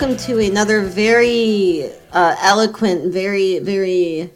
Welcome to another very uh, eloquent, very, very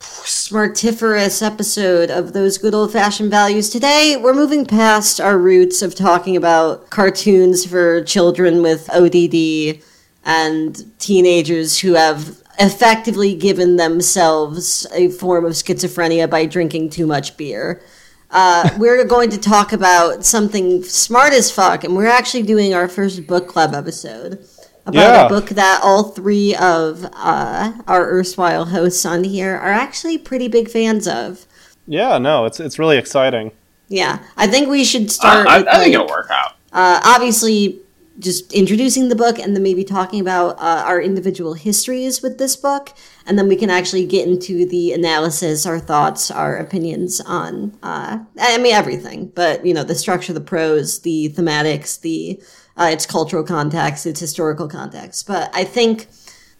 smartiferous episode of those good old fashioned values. Today, we're moving past our roots of talking about cartoons for children with ODD and teenagers who have effectively given themselves a form of schizophrenia by drinking too much beer. Uh, we're going to talk about something smart as fuck, and we're actually doing our first book club episode about Yeah. a book that all three of uh, our erstwhile hosts on here are actually pretty big fans of. Yeah, no, it's it's really exciting. Yeah, I think we should Uh, start. I, with, I think like, it'll work out. uh, obviously just introducing the book and then maybe talking about uh, our individual histories with this book. And then we can actually get into the analysis our thoughts our opinions on uh, i mean everything. But you know the structure the prose the thematics the uh, its cultural context its historical context. But i think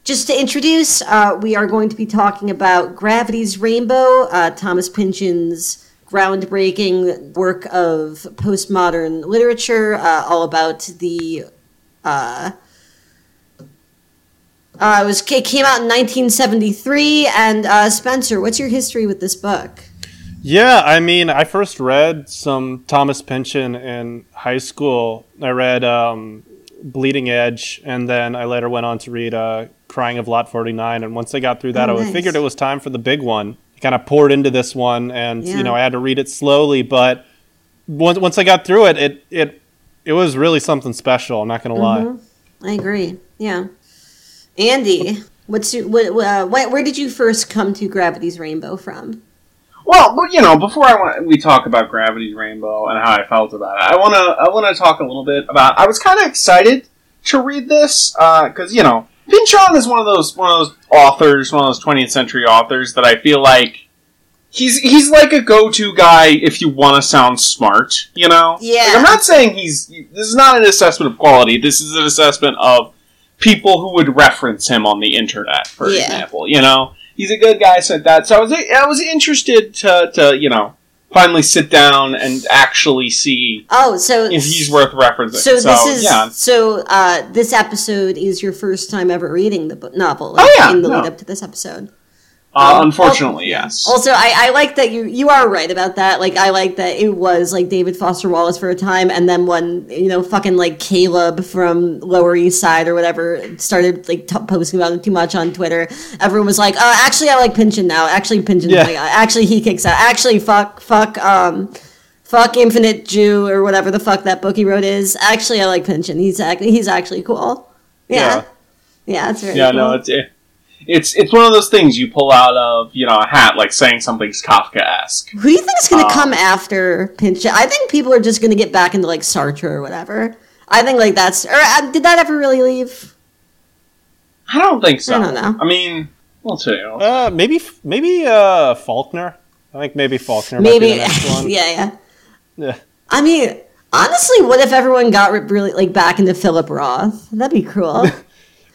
just to introduce, uh, we are going to be talking about Gravity's Rainbow, uh, Thomas Pynchon's groundbreaking work of postmodern literature, uh, all about the. Uh, uh, it was it came out in 1973, and uh, Spencer, what's your history with this book? Yeah, I mean, I first read some Thomas Pynchon in high school. I read um, Bleeding Edge, and then I later went on to read uh, Crying of Lot 49. And once I got through that, Oh, I figured it was time for the big one. I kind of poured into this one, and Yeah. you know, I had to read it slowly. But once once I got through it, it it it was really something special. I'm not gonna lie. I agree. Yeah, Andy, what's your, what, uh, where did you first come to Gravity's Rainbow from? Well, but you know, before I want we talk about Gravity's Rainbow and how I felt about it, I wanna I wanna talk a little bit about. I was kind of excited to read this because you know Pynchon is one of those one of those authors, one of those 20th century authors that I feel like he's he's like a go to guy if you want to sound smart. You know, Yeah. Like, I'm not saying he's. This is not an assessment of quality. This is an assessment of people who would reference him on the internet, for Yeah. example. You know, he's a good guy, said that. So I was I was interested to to you know finally sit down and actually see Oh, so if he's worth referencing. So, this is yeah. so. Uh, this episode is your first time ever reading the book, novel. Oh, yeah, in the no. lead up to this episode. Uh, Um, unfortunately, yes. Also, I, I like that you you are right about that. Like, I like that it was like David Foster Wallace for a time, and then when you know, fucking like Caleb from Lower East Side or whatever started like t- posting about him too much on Twitter, everyone was like, "Uh, actually, I like Pynchon now. Actually, Pynchon. Yeah. Like, actually, he kicks out. Actually, fuck, fuck, um." Fuck Infinite Jew or whatever the fuck that book he wrote is. Actually, I like Pynchon. He's actually he's actually cool. Yeah, Yeah. yeah, that's very yeah, cool. no, it's it, it's it's one of those things you pull out of you know a hat, like saying something's Kafka-esque. Who do you think is going to Um, come after Pynchon? I think people are just going to get back into like Sartre or whatever. I think like that's or uh, did that ever really leave? I don't think so. I don't know. I mean, we'll see. Uh, maybe maybe uh, Faulkner. I think maybe Faulkner might be Maybe, the next one. yeah, yeah. Yeah. I mean, honestly, what if everyone got really like back into Philip Roth? That'd be cool.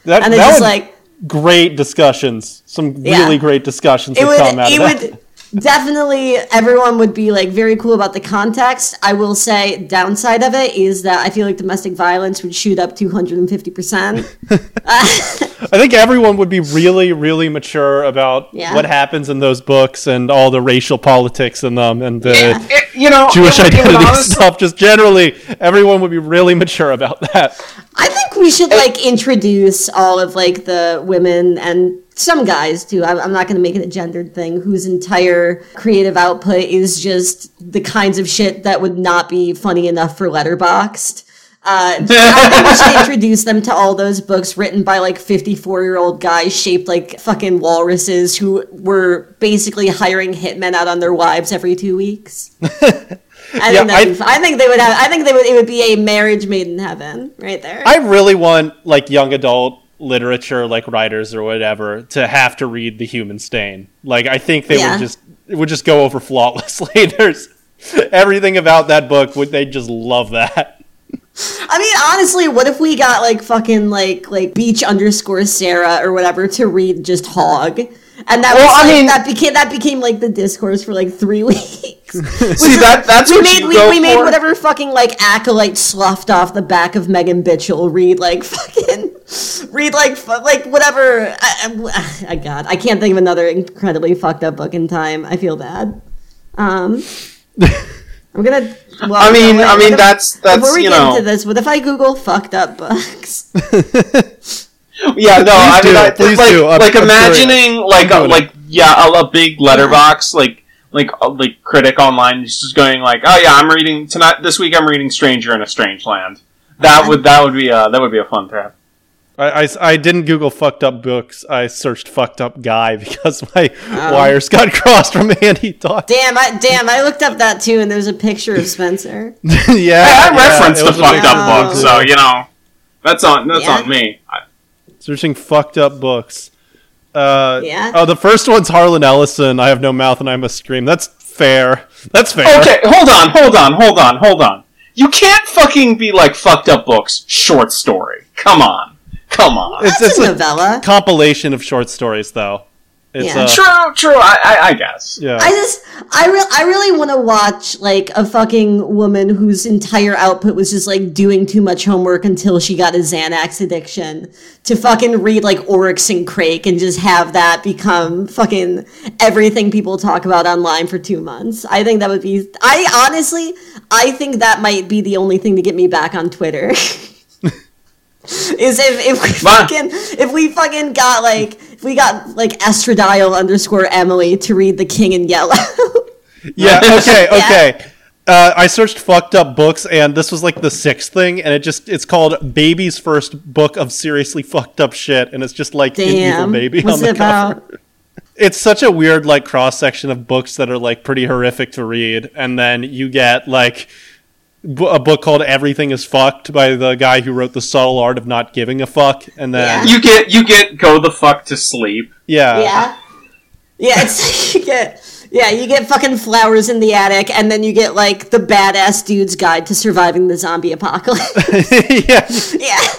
That, And then that just would- like great discussions. Some Yeah. really great discussions it would, would come out it of that. would definitely everyone would be like very cool about the context i will say downside of it is that i feel like domestic violence would shoot up 250% I think everyone would be really, really mature about Yeah. what happens in those books and all the racial politics in them and the Yeah. It- you know, Jewish it would- it identity honestly- stuff. Just generally, everyone would be really mature about that. I think we should like introduce all of like the women and some guys too. I'm, I'm not going to make it a gendered thing. Whose entire creative output is just the kinds of shit that would not be funny enough for Letterboxd. Uh, I think we should introduce them to all those books written by like 54 year old guys shaped like fucking walruses who were basically hiring hitmen out on their wives every two weeks. I think, Yeah, I- I think they would have. I think they would. It would be a marriage made in heaven, right there. I really want like young adult literature, like writers or whatever, to have to read The Human Stain. Like, I think they Yeah. would just it would just go over flawlessly. There's everything about that book would they just love that. I mean, honestly, what if we got like fucking like like beach underscore Sarah or whatever to read just Hog, and that Well, was I like, mean- that became that became like the discourse for like three weeks. See that that's we what made you we, go we made for? whatever fucking like acolyte sloughed off the back of Megan Bitchell read like fucking read like fu- like whatever. I, I, I God, I can't think of another incredibly fucked up book in time. I feel bad. Um, I'm gonna. Well, I mean, no, I mean if- that's Before we you get know. into this, what if I Google fucked up books? Yeah, no, I mean, do, I, please like, do. I'm- like I'm imagining like a, doing it. like yeah, a, a big Letterboxd like like a like critic online just going like, oh yeah, I'm reading tonight. This week I'm reading Stranger in a Strange Land. That would that would be a that would be a fun tab. I, I, I didn't Google fucked up books. I searched fucked up guy because my Oh. wires got crossed from Andy talking. Damn, I damn, I looked up that too, and there's a picture of Spencer. yeah, Hey, I referenced it the fucked up book, so you know that's on that's Yeah. on me. I, Searching fucked up books. Uh, Yeah? Oh, the first one's Harlan Ellison. I have no mouth and I must scream. That's fair. That's fair. Okay, hold on, hold on, hold on, hold on. You can't fucking be like fucked up books short story. Come on, come on. It's, That's it's a a novella. compilation of short stories, though. It's Yeah. uh, True, true. I, I, I guess. yeah. I just, I re- I really want to watch like a fucking woman whose entire output was just like doing too much homework until she got a Xanax addiction to fucking read like Oryx and Crake and just have that become fucking everything people talk about online for two months. I think that would be. I honestly, I think that might be the only thing to get me back on Twitter. Is if, if we fucking if we fucking got like if we got like estradiol underscore Emily to read The King in Yellow. Yeah, okay, Yeah. okay. Uh, I searched fucked up books, and this was like the sixth thing, and it just it's called Baby's First Book of Seriously Fucked Up Shit, and it's just like an evil Damn. baby What's on the it cover. about? It's such a weird like cross section of books that are like pretty horrific to read, and then you get like a book called Everything Is Fucked by the guy who wrote The Subtle Art of Not Giving a Fuck, and then You get you get go the fuck to sleep. yeah, Yeah. Yeah, it's you get yeah, you get fucking flowers in the attic, and then you get like the badass dude's guide to surviving the zombie apocalypse. yeah, yeah.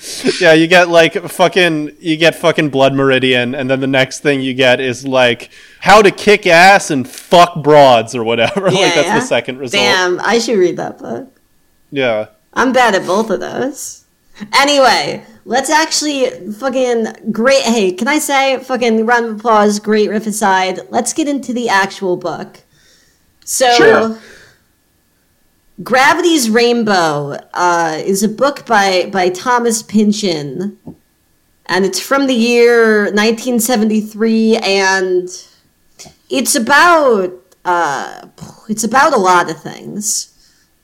yeah. You get like fucking you get fucking Blood Meridian, and then the next thing you get is like how to kick ass and fuck broads or whatever. like that's yeah. the second result. Damn, I should read that book. Yeah. I'm bad at both of those. Anyway, let's actually fucking great. Hey, can I say fucking round of applause? Great riff aside. Let's get into the actual book. So, Sure. Gravity's Rainbow uh, is a book by by Thomas Pynchon, and it's from the year 1973, and it's about uh, it's about a lot of things.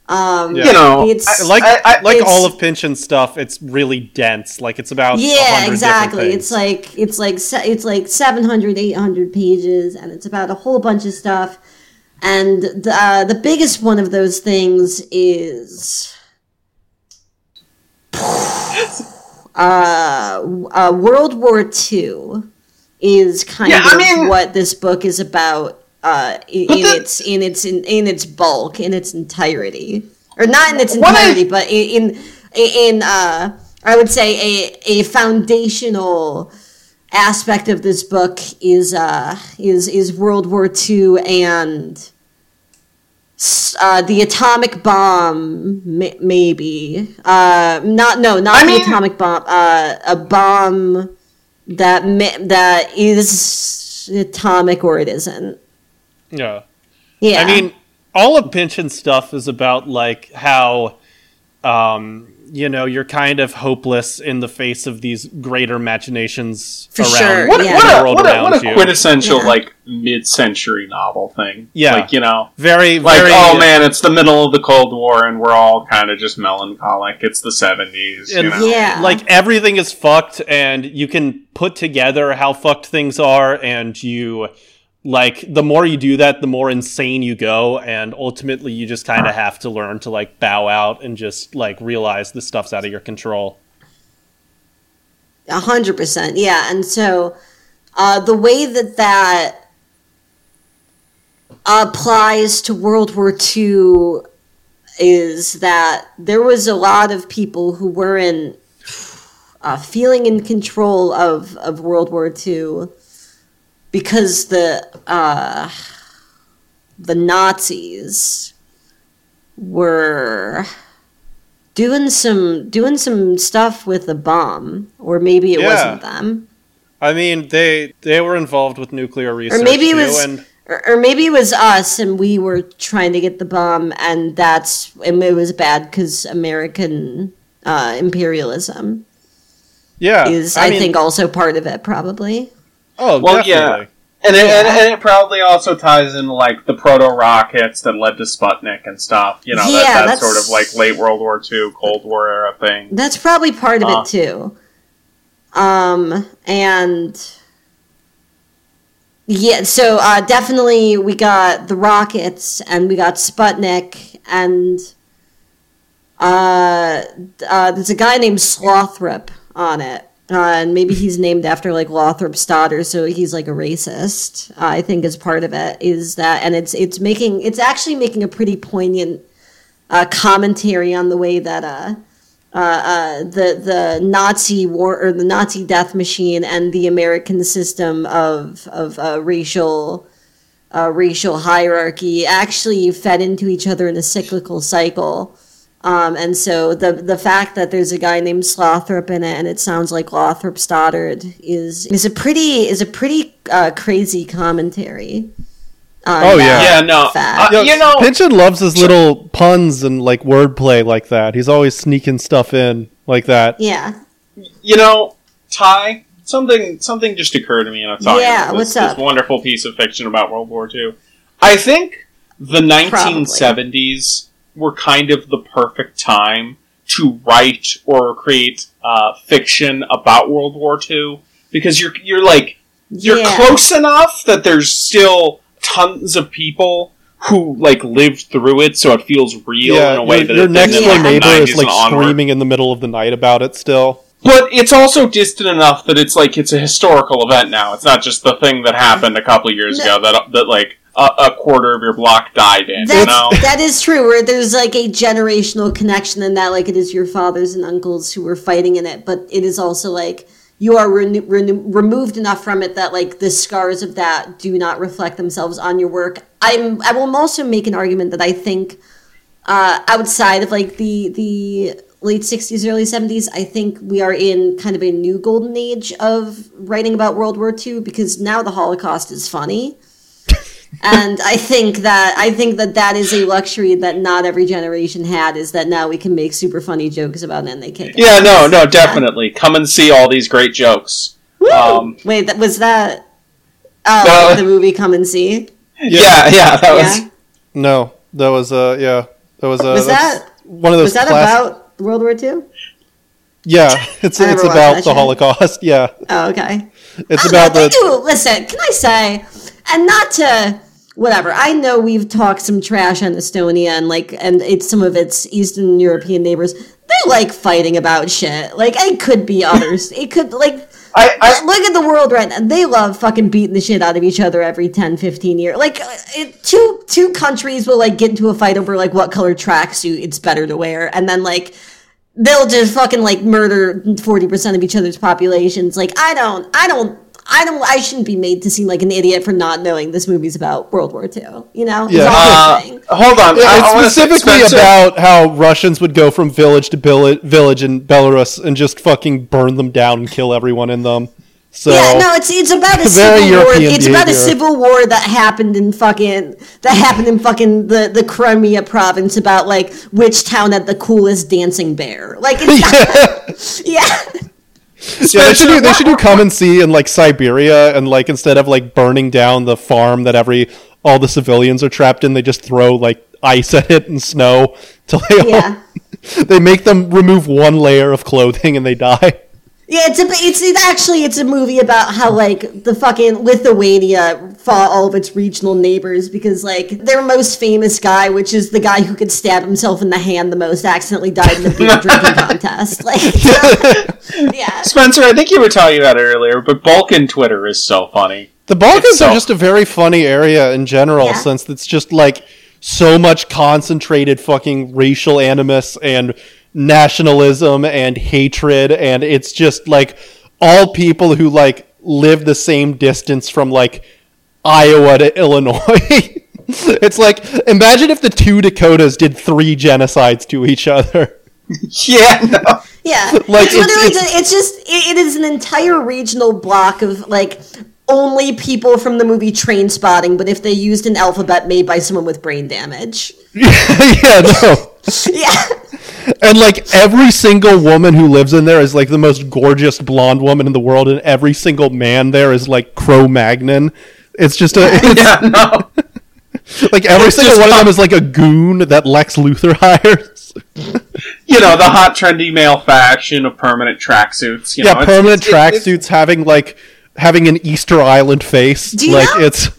Um, Yeah. You know, It's- I- like I- like it's- all of Pynchon's stuff, it's really dense. Like it's about yeah exactly it's like it's like it's like 700 800 pages and it's about a whole bunch of stuff and the, uh, the biggest one of those things is uh, uh, world war ii is kind Yeah, of I mean- what this book is about uh, in, in the- its in its in, in its bulk in its entirety. Or not in its What I- entirety but in in, in uh, I would say a a foundational aspect of this book is uh is is World War II and uh, the atomic bomb may- maybe. Uh not no not I the mean- atomic bomb uh a bomb that ma- that is atomic or it isn't. Yeah. yeah. I mean, all of Pynchon's stuff is about like how, um, you know, you're kind of hopeless in the face of these greater machinations For around sure, what, yeah. what the a world what a, around what a quintessential Yeah. like mid-century novel thing. Yeah. like you know, very, like very. oh man, it's the middle of the Cold War and we're all kind of just melancholic. It's the seventies, you know. yeah Like everything is fucked, and you can put together how fucked things are, and you like the more you do that, the more insane you go, and ultimately you just kind of have to learn to like bow out and just like realize the stuff's out of your control. A hundred percent, yeah. And so, uh, the way that that applies to World War II is that there was a lot of people who weren't uh, feeling in control of of World War II. Because the uh, the Nazis were doing some doing some stuff with the bomb, or maybe it Yeah. wasn't them, I mean, they they were involved with nuclear research or maybe it too, was. and or, or maybe it was us, and we were trying to get the bomb, and that's and it was bad because American uh, imperialism yeah, is, I, mean, think, also part of it. Probably. Oh, Well, definitely. yeah. And it, and, and it probably also ties in like the proto rockets that led to Sputnik and stuff. You know, Yeah, that, that sort of like late World War II, Cold War era thing. That's probably part of Uh. it too. Um, and yeah, so uh, definitely we got the rockets and we got Sputnik and uh, uh, there's a guy named Slothrop on it. Uh, and maybe he's named after like Lothrop Stoddard, so he's like a racist. Uh, I think is part of it is that, and it's it's making it's actually making a pretty poignant uh, commentary on the way that uh, uh, uh, the the Nazi war or the Nazi death machine and the American system of of racial racial hierarchy actually fed into each other in a cyclical cycle. Um, and so the the fact that there's a guy named Slothrop in it and it sounds like Lothrop Stoddard is is a pretty is a pretty uh, crazy commentary. on Oh, yeah, Yeah, no. fact. Uh, Yo, you know, Pynchon loves his little puns and like wordplay like that. He's always sneaking stuff in like that. yeah. you know, Ty, something something just occurred to me in a talking Yeah, about what's up? this wonderful piece of fiction about World War II. I think the 1970s were kind of the perfect time to write or create uh, fiction about World War II because you're you're like you're Yeah. close enough that there's still tons of people who like lived through it, so it feels real in a way your, that your it next door in neighbor is like screaming in the middle of the night about it still. But it's also distant enough that it's like it's a historical event now. It's not just the thing that happened a couple years No. ago that that like a, a quarter of your block died in. You That's, know? that is true. Where there's like a generational connection in that, like it is your fathers and uncles who were fighting in it, but it is also like you are reno- reno- removed enough from it that like the scars of that do not reflect themselves on your work. I'm. I will also make an argument that I think uh, outside of like the the late 60s early 70s i think we are in kind of a new golden age of writing about world war ii because now the holocaust is funny and i think that i think that that is a luxury that not every generation had is that now we can make super funny jokes about it and they kick yeah, no, no, definitely. Come and see all these great jokes. Um, wait that was that oh No. the movie come and see Yeah, yeah, that was. yeah No, that was uh yeah, that was uh was that one of those was that class- about world war ii Yeah, it's it's about the shit. Holocaust. Yeah, oh okay it's I about don't the they do. Listen, can I say, and not to whatever. I know we've talked some trash on Estonia and like, and it's some of its Eastern European neighbors. They like fighting about shit. Like, it could be others. It could like. I, I, Look at the world right now. They love fucking beating the shit out of each other every 10, 15 years. Like, uh, it, two two countries will like get into a fight over like what color tracksuit it's better to wear, and then like they'll just fucking like murder 40% of each other's populations. Like, I don't, I don't, I don't, I shouldn't be made to seem like an idiot for not knowing this movie's about World War II. You know? Yeah. uh, hold on. I, I it's wanna specifically Spencer- about how Russians would go from village to billi- village in Belarus and just fucking burn them down and kill everyone in them. So Yeah, no, it's it's about a Very civil war. European It's about a civil war that happened in fucking that happened in fucking the the Crimea province about like which town had the coolest dancing bear. Like it's yeah. yeah, they should do they should do come and see in like Siberia and like instead of like burning down the farm that every all the civilians are trapped in, they just throw like ice at it and snow till they all- Yeah. they make them remove one layer of clothing and they die. Yeah, it's a it's it actually it's a movie about how like the fucking Lithuania fought all of its regional neighbors because like their most famous guy, which is the guy who could stab himself in the hand the most, accidentally died in a beer drinking contest. Like, yeah, Spencer, I think you were talking about it earlier, but Balkan Twitter is so funny. The Balkans so- are just a very funny area in general, Yeah. since it's just like so much concentrated fucking racial animus and nationalism and hatred, and it's just like all people who like live the same distance from like Iowa to Illinois. it's like imagine if the two Dakotas did three genocides to each other. yeah, no. Yeah, Like, it's, it's- literally it's- ju- it's just it, it is an entire regional block of like only people from the movie Trainspotting, but if they used an alphabet made by someone with brain damage. yeah, no. Yeah, And like every single woman who lives in there is like the most gorgeous blonde woman in the world, and every single man there is like Cro Magnon. It's just a it's, Yeah, no. like every It's single just one of them is like a goon that Lex Luthor hires. You know, the hot trendy male fashion of permanent tracksuits. Yeah, know, it's- permanent it's- it's- tracksuits having like having an Easter Island face. Do you like know- it's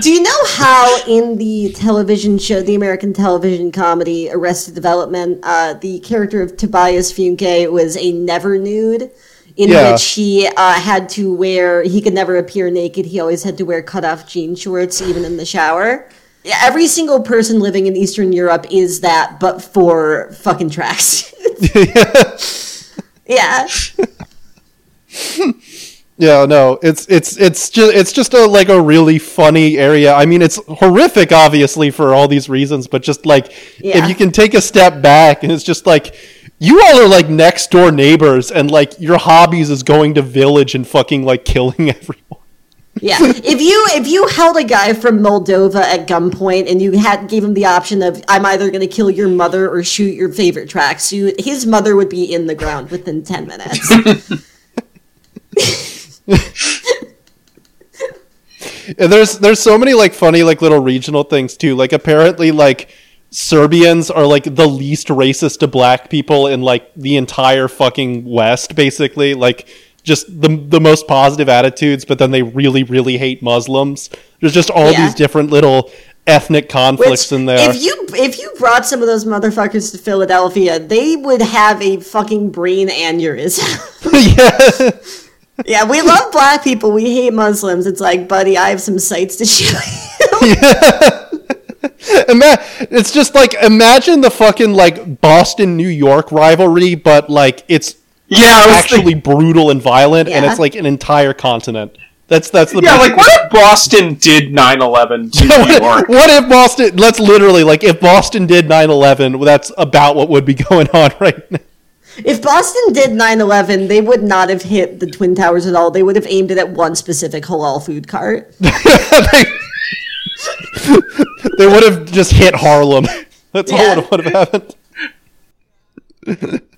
Do you know how in the television show, the American television comedy Arrested Development, uh, the character of Tobias Funke was a never nude, in Yeah. which he uh, had to wear, he could never appear naked. He always had to wear cut off jean shorts, even in the shower. Every single person living in Eastern Europe is that, but for fucking tracks. yeah. Yeah, no, it's it's it's just it's just a like a really funny area. I mean, it's horrific, obviously, for all these reasons, but just like Yeah. if you can take a step back, and it's just like you all are like next door neighbors, and like your hobbies is going to village and fucking like killing everyone. Yeah, if you if you held a guy from Moldova at gunpoint and you had gave him the option of I'm either going to kill your mother or shoot your favorite tracksuit, his mother would be in the ground within ten minutes. And there's there's so many like funny like little regional things too. Like apparently like Serbians are like the least racist to black people in like the entire fucking West, basically. Like just the the most positive attitudes, but then they really really hate Muslims. There's just all Yeah. these different little ethnic conflicts Which, in there. If you if you brought some of those motherfuckers to Philadelphia, they would have a fucking brain aneurysm. yeah. Yeah, we love black people. We hate Muslims. It's like, buddy, I have some sights to show you. yeah. Ima- it's just like imagine the fucking like Boston New York rivalry, but like it's Yeah, I was actually brutal and violent, and it's like an entire continent. That's that's the Yeah, like what if Boston did 9/11 to New what, York? what if Boston? Let's literally like if Boston did 9-11, That's about what would be going on right now. If Boston did 9/11, they would not have hit the twin towers at all. They would have aimed it at one specific halal food cart. they, they would have just hit Harlem. That's Yeah. all that would have happened.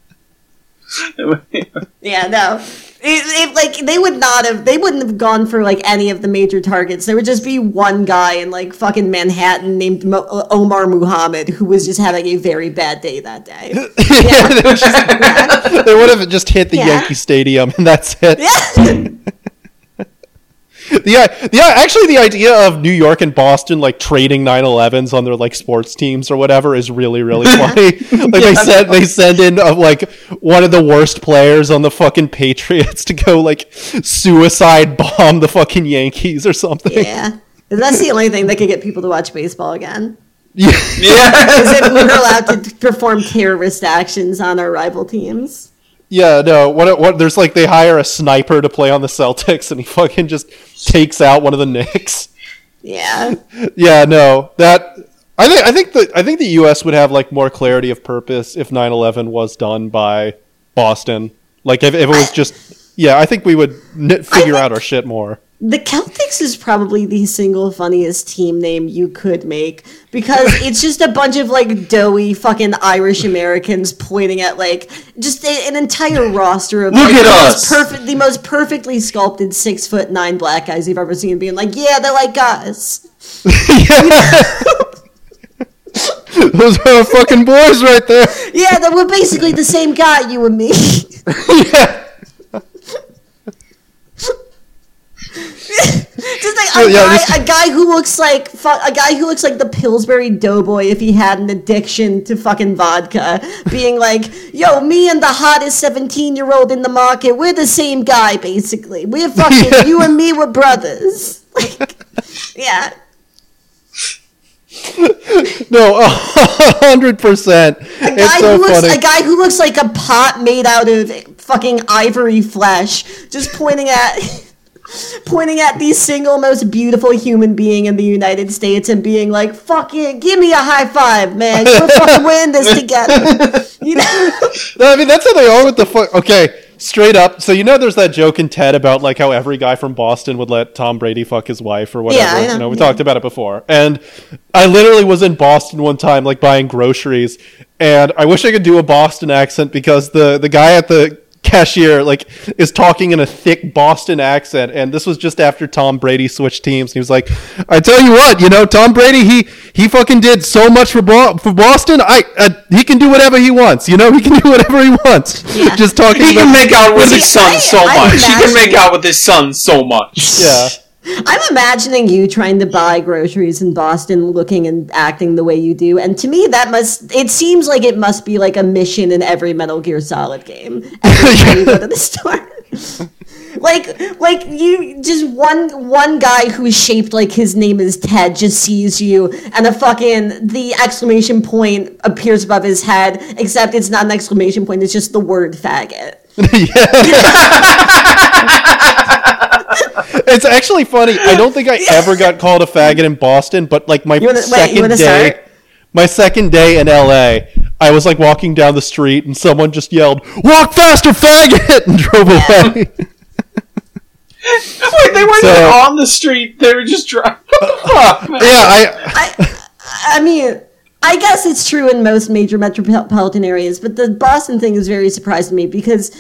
Yeah, no. It, it, like they would not have they wouldn't have gone for like any of the major targets. There would just be one guy in like fucking Manhattan named Mo- uh, Omar Muhammad who was just having a very bad day that day. Yeah, they, would just- they would have just hit the Yeah. Yankee Stadium, and that's it. Yeah. The i- the actually the idea of New York and Boston like trading 911s on their like sports teams or whatever is really really funny. like they send they send in uh, like one of the worst players on the fucking Patriots to go like suicide bomb the fucking Yankees or something. yeah. That's the only thing that could get people to watch baseball again. Yeah. yeah. Is if we were allowed to perform terrorist actions on our rival teams. Yeah, no. What? What? There's like they hire a sniper to play on the Celtics, and he fucking just takes out one of the Knicks. Yeah. Yeah, no. That I think I think the I think the U.S. would have like more clarity of purpose if 9/11 was done by Boston. Like if, if it was just yeah, I think we would n- figure out our shit more. The Celtics is probably the single funniest team name you could make because it's just a bunch of like doughy fucking Irish Americans pointing at like just a, an entire roster of Look like, at the us. perfect, the most perfectly sculpted six foot nine black guys you've ever seen, being like, yeah, they're like us. Those are our fucking boys right there. Yeah, that we're basically the same guy, you and me. yeah. Just like a, Yeah, guy, this- a guy who looks like a guy who looks like the Pillsbury Doughboy if he had an addiction to fucking vodka, being like, "Yo, me and the hottest seventeen-year-old in the market, we're the same guy, basically. We're fucking Yeah. you and me, we're brothers." Like, yeah, No, a hundred percent. a guy It's so who looks funny. a guy who looks like a pot made out of fucking ivory flesh, just pointing at. Pointing at the single most beautiful human being in the United States and being like, "Fuck it, give me a high five, man. We're fucking winning this together." You know? No, I mean that's how they are with the fuck. Okay, straight up. So you know, there's that joke in TED about like how every guy from Boston would let Tom Brady fuck his wife or whatever. Yeah, You know, we yeah. talked about it before. And I literally was in Boston one time, like buying groceries, and I wish I could do a Boston accent because the the guy at the cashier like is talking in a thick Boston accent and this was just after Tom Brady switched teams he was like I tell you what you know Tom Brady he he fucking did so much for Bo- for Boston I uh, he can do whatever he wants you know he can do whatever he wants Yeah. just talking He can make out with See, his son I- so I much. He can make out with his son so much. yeah I'm imagining you trying to buy groceries in Boston, looking and acting the way you do, and to me, that must. It seems like it must be like a mission in every Metal Gear Solid game. Every time you go to the store. Like, like you just one one guy who's shaped like his name is Ted just sees you, and a fucking the exclamation point appears above his head. Except it's not an exclamation point; it's just the word faggot. it's actually funny I don't think I ever got called a faggot in Boston but like my wanna- second wanna day start? my second day in LA, I was like walking down the street and someone just yelled, "Walk faster, faggot!" and drove away. Wait, they weren't So- even on the street. They were just driving. What the fuck, yeah, I I, I mean, I guess it's true in most major metropolitan areas, but the Boston thing is very surprising to me because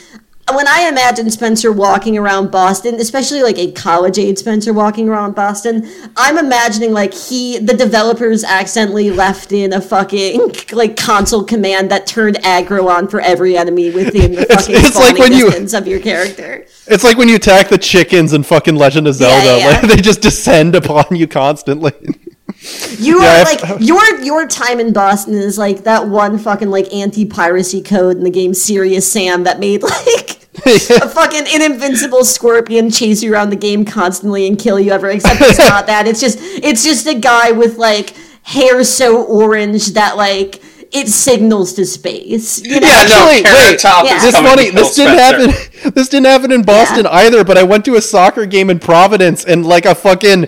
when I imagine Spencer walking around Boston, especially like a college age Spencer walking around Boston, I'm imagining like he, the developers accidentally left in a fucking like console command that turned aggro on for every enemy within the fucking it's like spawning when you- distance of your character. it's like when you attack the chickens in fucking Legend of Zelda. yeah. Like, they just descend upon you constantly. You Yeah, are if- like your your time in Boston is like that one fucking like anti piracy code in the game Serious Sam that made like a fucking an invincible scorpion chase you around the game constantly and kill you ever. Except it's not that. It's just it's just a guy with like hair so orange that like it signals to space. You know? Yeah, no, Actually, Carrot wait, yeah. is This coming funny. to kill This didn't Spencer. happen. This didn't happen in Boston either. But I went to a soccer game in Providence, and like a fucking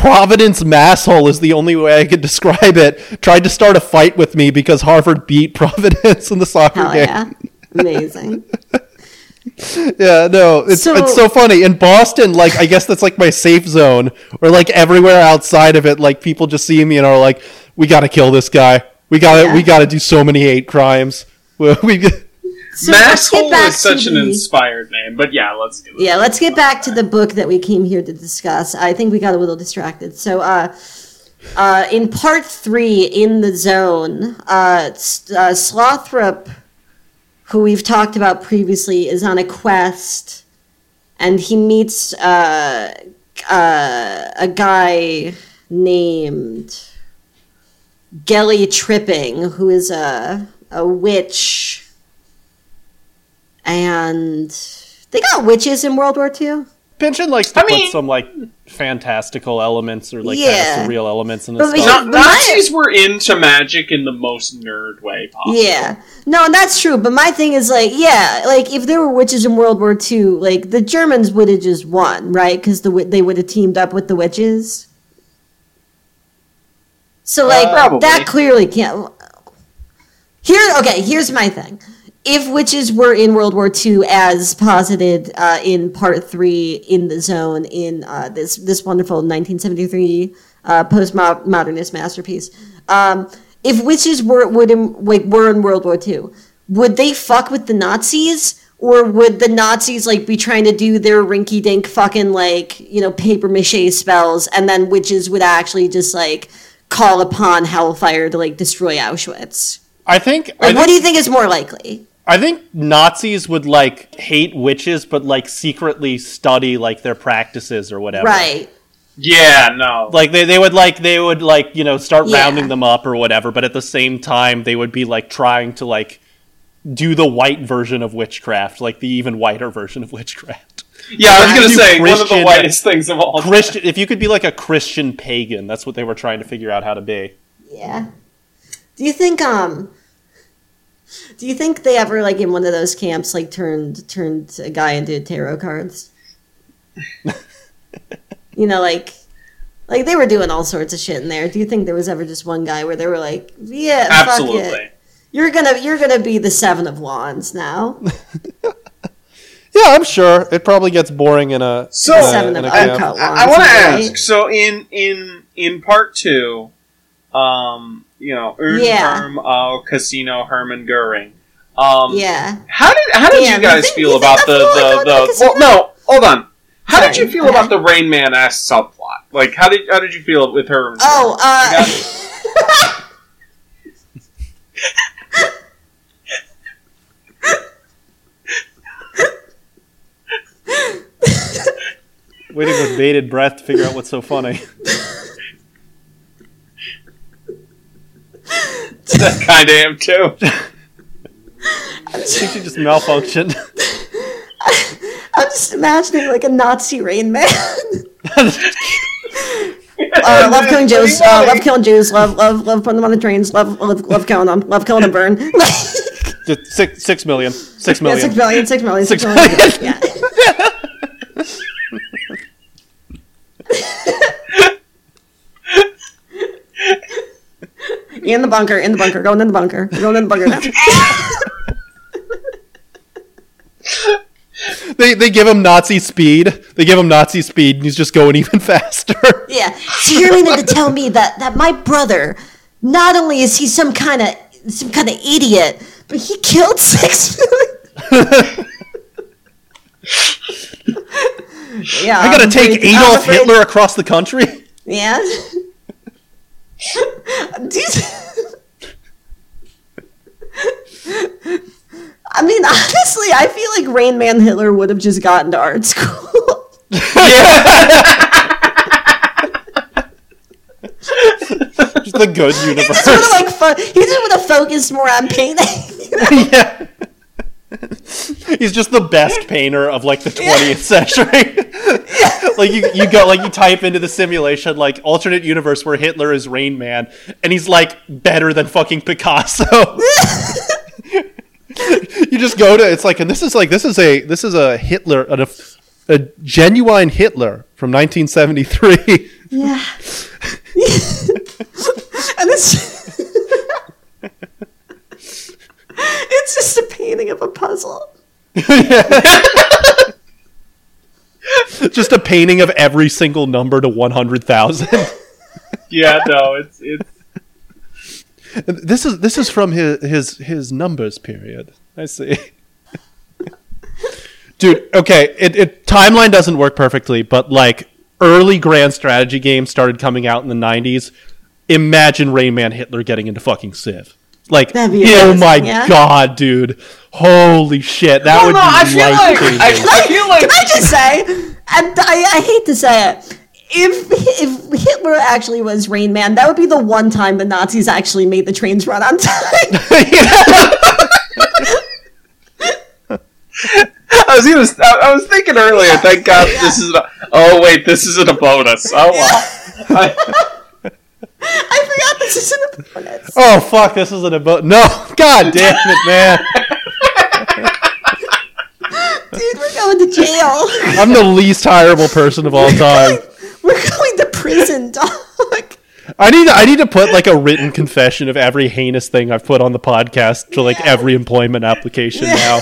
Providence masshole is the only way I could describe it. Tried to start a fight with me because Harvard beat Providence in the soccer Hell game. yeah. Amazing. Yeah, no, it's So- it's so funny. In Boston, like I guess that's like my safe zone, or like everywhere outside of it, like people just see me and are like, "We got to kill this guy. We got to Yeah. we got to do so many hate crimes." We, we So get Masshole is such an inspired name, but yeah, let's do it. Yeah, let's get back to the book that we came here to discuss. I think we got a little distracted. So, uh, uh, in part three, in the zone, uh, uh, Slothrop, who we've talked about previously, is on a quest, and he meets uh, uh, a guy named Geli Tripping, who is a a witch, and they got witches in World War II. Pynchon likes to I put mean- some like fantastical elements or like Yeah. kind of surreal elements in But his we- But Nazis were into magic in the most nerd way possible. Yeah. No, and that's true. But my thing is like, yeah, like if there were witches in World War II, like the Germans would have just won, right? Because the they would have teamed up with the witches. So like Uh, that clearly can't. Here, okay. Here's my thing. If witches were in World War II, as posited uh, in Part Three in the Zone in uh, this this wonderful 1973 uh, postmodernist masterpiece, um, if witches were would in, like were in World War II, would they fuck with the Nazis? Or would the Nazis like be trying to do their rinky dink fucking like, you know, paper mache spells and then witches would actually just like call upon hellfire to like destroy Auschwitz? I think I Like, think, what do you think is more likely? I think Nazis would like hate witches, but like secretly study like their practices or whatever. Right. Yeah, no. Like they, they would like they would like you know start Yeah. rounding them up or whatever, but at the same time they would be like trying to like do the white version of witchcraft, like the even whiter version of witchcraft. yeah, I was gonna You say one of the whitest things of all. Christian, if you could be like a Christian pagan, that's what they were trying to figure out how to be. Yeah. Do you think um do you think they ever like in one of those camps like turned turned a guy into tarot cards? you know, like like they were doing all sorts of shit in there. Do you think there was ever just one guy where they were like, "Yeah, fuck it. Absolutely. You're gonna you're gonna be the seven of wands now." Yeah, I'm sure it probably gets boring in a So- in a- seven in of a camp. uncut I, wands. I want to right? ask. So in in in part two, um, you know, Yeah. Ernherm, uh, Casino, Herman Goering. Um, Yeah. How did how did Damn, you you guys think- feel you about that's the the, the, well? No, hold on. How did you feel about the Rain Man esque subplot? Like, how did how did you feel with her? Oh, uh Waiting with bated breath to figure out what's so funny. kind of am too. I think she just malfunctioned. I'm just imagining like a Nazi Rain Man. Uh, love killing Jews. Uh, love killing Jews. Love, love, love putting them on the trains. Love, love, love killing them. Love killing them. Burn. Just six six million. Six yeah, million. six million. Six million. Six Six million. million. Yeah. In the bunker. In the bunker. Going in the bunker. We're going in the bunker now. They they give him Nazi speed. They give him Nazi speed, and he's just going even faster. Yeah. So you're meaning to tell me that that my brother, not only is he some kind of some kind of idiot, but he killed six million. yeah. I gotta I'm take afraid- Adolf Hitler across the country. Yeah. These- I mean, honestly, I feel like Rain Man Hitler would have just gotten to art school. Just the good he just would have like fo- he just would have focused more on painting. yeah. He's just the best painter of like the 20th century. like you, you go like you type into the simulation like alternate universe where Hitler is Rain Man, and he's like better than fucking Picasso. you just go to it's like and this is like this is a this is a Hitler a, a genuine Hitler from 1973. Yeah. and it's it's just a painting of a puzzle. just a painting of every single number to 100,000. Yeah, no, it's it's This is this is from his his his numbers period. I see. Dude, okay, it, it timeline doesn't work perfectly, but like early grand strategy games started coming out in the '90s. Imagine Rain Man Hitler getting into fucking Civ. Like, oh amazing, my yeah? god, dude! Holy shit, that Well, would no, I be feel like life-changing. I, I feel like Can I just say, and I, I hate to say it, if if Hitler actually was Rain Man, that would be the one time the Nazis actually made the trains run on time. I was gonna. I, I was thinking earlier. Thank God this is. A, oh wait, this isn't a bonus. Oh wow. I, I forgot this isn't a bonus. oh fuck, this isn't a boat. No, god damn it, man! Dude, we're going to jail. I'm the least hireable person of all time. We're going to prison, dog. I need I need to put like a written confession of every heinous thing I've put on the podcast to like Yeah. every employment application now.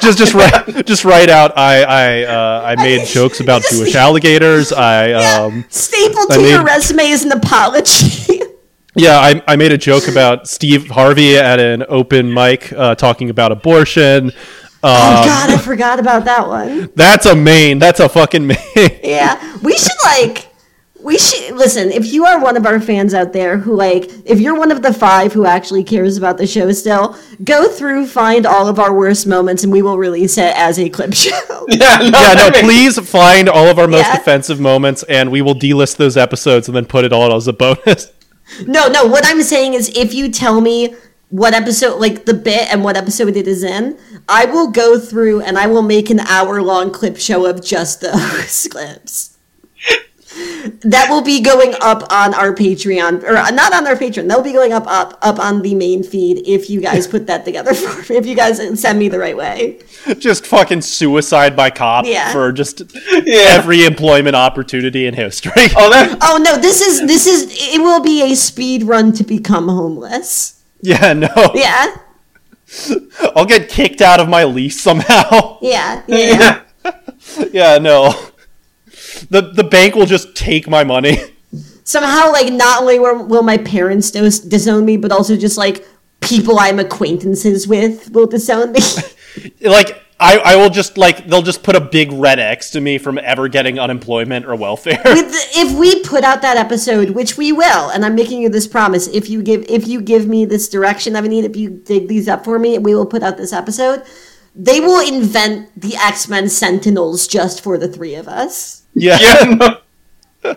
just just write just write out I I uh, I made jokes about Jewish alligators. I um Stapled to your resume is an apology. yeah I, I made a joke about Steve Harvey at an open mic uh, talking about abortion. oh Um, God, I forgot about that one. That's a main. That's a fucking main. Yeah, we should like. We should listen. If you are one of our fans out there who like, if you're one of the five who actually cares about the show still, go through, find all of our worst moments, and we will release it as a clip show. yeah, no, yeah, no. makes- Please find all of our most Yeah. offensive moments, and we will delist those episodes and then put it all as a bonus. No, no. What I'm saying is, if you tell me what episode, like the bit and what episode it is in, I will go through and I will make an hour long clip show of just those clips. That will be going up on our Patreon, or not on our Patreon. That will be going up, up, up on the main feed if you guys put that together for me. If you guys send me the right way. just fucking suicide by cop Yeah. for just Yeah. every employment opportunity in history. Oh, that. Oh no, this is this is it will be a speed run to become homeless. yeah, no. Yeah, I'll get kicked out of my lease somehow. yeah, yeah. yeah. Yeah. yeah, no. The the bank will just take my money. Somehow, like, not only will, my parents dis- disown me, but also just like people I'm acquaintances with will disown me. like I, I will just like they'll just put a big red X to me from ever getting unemployment or welfare. The- if we put out that episode, which we will, and I'm making you this promise, if you give if you give me this direction I need, if you dig these up for me, we will put out this episode. They will invent the X Men Sentinels just for the three of us. Yeah. Yeah. no.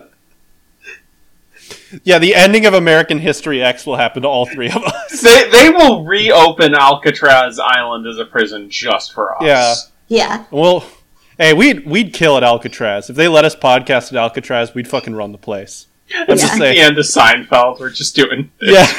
Yeah, the ending of American History X will happen to all three of us. They they will reopen Alcatraz Island as a prison just for us. Yeah. Yeah, Well, hey, we'd we'd kill at Alcatraz if they let us podcast at Alcatraz. We'd fucking run the place. I'm It's just just Yeah. the end of Seinfeld. We're just doing. Yeah,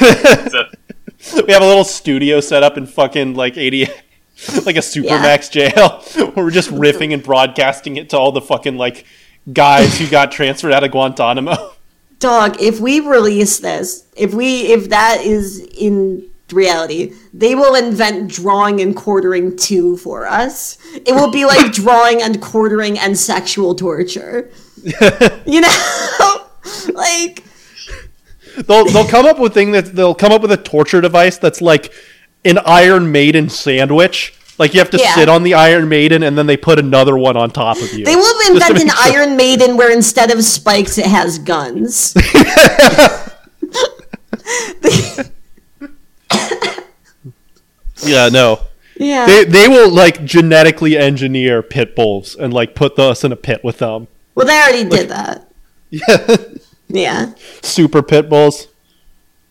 we have a little studio set up in fucking like eighty, like a supermax jail, where we're just riffing and broadcasting it to all the fucking like guys who got transferred out of Guantanamo. dog. If we release this, if we if that is in reality, they will invent drawing and quartering two for us. It will be like drawing and quartering and sexual torture. you know, like. They'll they'll come up with thing that they'll come up with a torture device that's like an Iron Maiden sandwich. Like you have to Yeah. sit on the Iron Maiden and then they put another one on top of you. They will Just to invent an sure- Iron Maiden where instead of spikes it has guns. Yeah, no. Yeah. They they will like genetically engineer pit bulls and like put us in a pit with them. well, they already did that. Yeah. Yeah. Super pit bulls.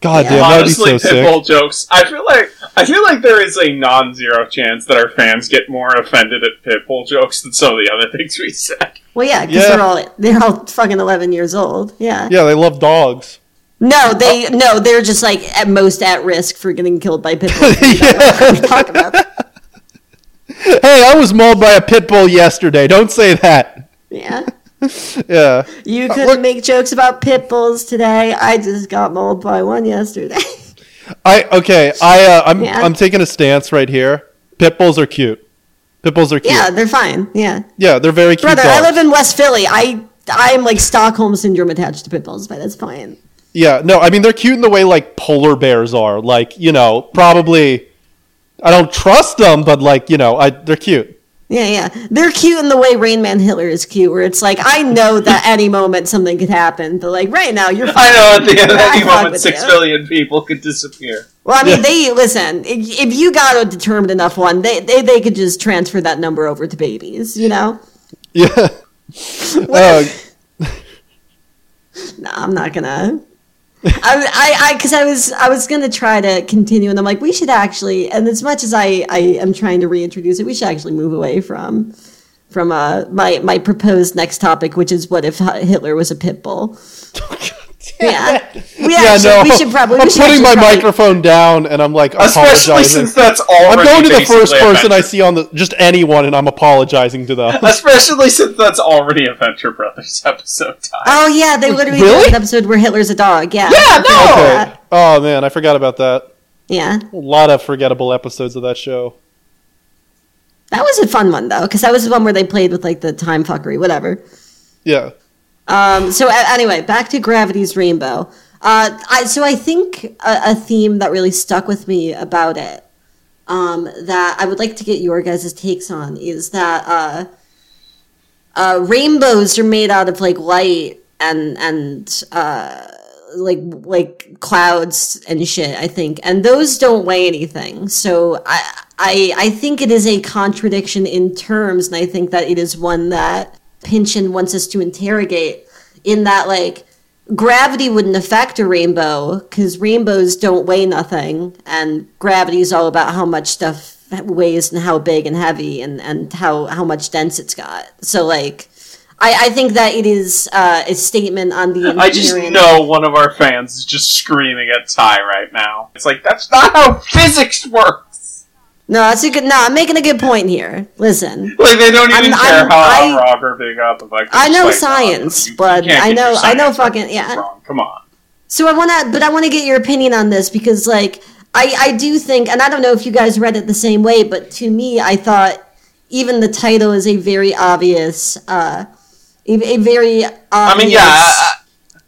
God Yeah. damn, that'd be Honestly, so pitbull sick. Bull jokes. I feel like I feel like there is a non-zero chance that our fans get more offended at pitbull jokes than some of the other things we said. Well, yeah, because Yeah. they're all they're all fucking eleven years old. Yeah. Yeah, they love dogs. No, they no, they're just like at most at risk for getting killed by pit bulls. We talk about. Hey, I was mauled by a pit bull yesterday. Don't say that. Yeah. Yeah. You Uh, couldn't look- make jokes about pit bulls today. I just got mauled by one yesterday. I okay. I uh, I'm Yeah. I'm taking a stance right here. Pit bulls are cute. Pit bulls are cute. yeah, they're fine. Yeah. Yeah, they're very cute. Brother, I live in West Philly. I I'm like Stockholm syndrome attached to pit bulls, but that's fine. Yeah, no, I mean they're cute in the way like polar bears are. Like, you know, probably I don't trust them, but like, you know, I they're cute. Yeah, yeah. They're cute in the way Rain Man Hitler is cute, where it's like, I know that any moment something could happen, but like right now, you're fine. I know at the end of I any fuck moment, with six you. billion people could disappear. Well, I mean, Yeah. they listen. If, if you got a determined enough one, they, they they could just transfer that number over to babies. You know? Yeah. Uh, No, I'm not gonna. I I I because I was I was gonna try to continue, and I'm like, we should actually. And as much as I I am trying to reintroduce it, we should actually move away from from uh my my proposed next topic, which is what if Hitler was a pit bull? Yeah, we yeah, actually no. we should probably. I'm putting my probably- microphone down and I'm like Especially apologizing. since that's already I'm going to the first basically person I see on the just anyone and I'm apologizing to them. Especially since that's already a Venture Brothers episode time. Oh yeah, they literally Really? did an episode where Hitler's a dog. Yeah. Yeah, no! Okay. Oh man, I forgot about that. Yeah. A lot of forgettable episodes of that show. That was a fun one though, because that was the one where they played with like the time fuckery, whatever. Yeah. Um, so anyway, back to Gravity's Rainbow. Uh, I, so I think a, a theme that really stuck with me about it, um, that I would like to get your guys' takes on, is that uh, uh, rainbows are made out of like light and and uh, like like clouds and shit. I think, and those don't weigh anything. So I I I think it is a contradiction in terms, and I think that it is one that Pynchon wants us to interrogate. In that, like gravity wouldn't affect a rainbow because rainbows don't weigh nothing, and gravity is all about how much stuff weighs and how big and heavy and and how how much dense it's got. So like. I, I think that it is uh, a statement on the. I just know one of our fans is just screaming at Ty right now. It's like that's not how physics works. No, that's a good. No, I'm making a good point here. Listen, Like they don't even I'm- care I'm- how I- or big up. Like, I know science, you- you but can't I know- I know fucking- yeah. wrong. Come on. so I want to, but I want to get your opinion on this because, like, I I do think, and I don't know if you guys read it the same way, but to me, I thought even the title is a very obvious, uh, a, a very obvious. I mean, yeah. I-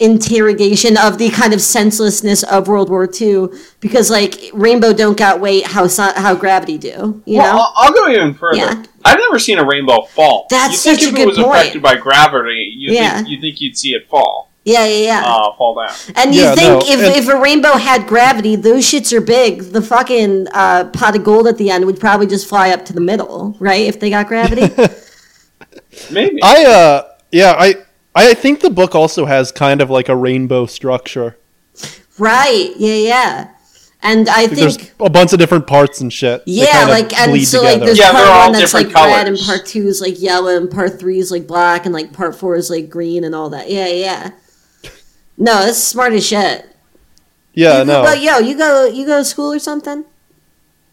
interrogation of the kind of senselessness of World War II because like rainbow don't got weight how how gravity do you well, know I'll, I'll go even further. Yeah. I've never seen a rainbow fall. That's you think such a if good it was point. affected by gravity, you Yeah. think you think you'd see it fall, yeah yeah yeah uh, fall down. and you Yeah, think no, if, and- if a rainbow had gravity those shits are big the fucking uh, pot of gold at the end would probably just fly up to the middle right if they got gravity Maybe. I uh yeah, I I think the book also has kind of like a rainbow structure. right yeah yeah and I Like, there's a bunch of different parts and shit. Yeah, like and bleed so like there's Yeah, part all one that's like different red and part two is like yellow and part three is like black and like part four is like green and all that. Yeah, yeah. No, that's smart as shit. yeah, you, no. Well, yo, you go you go to school or something?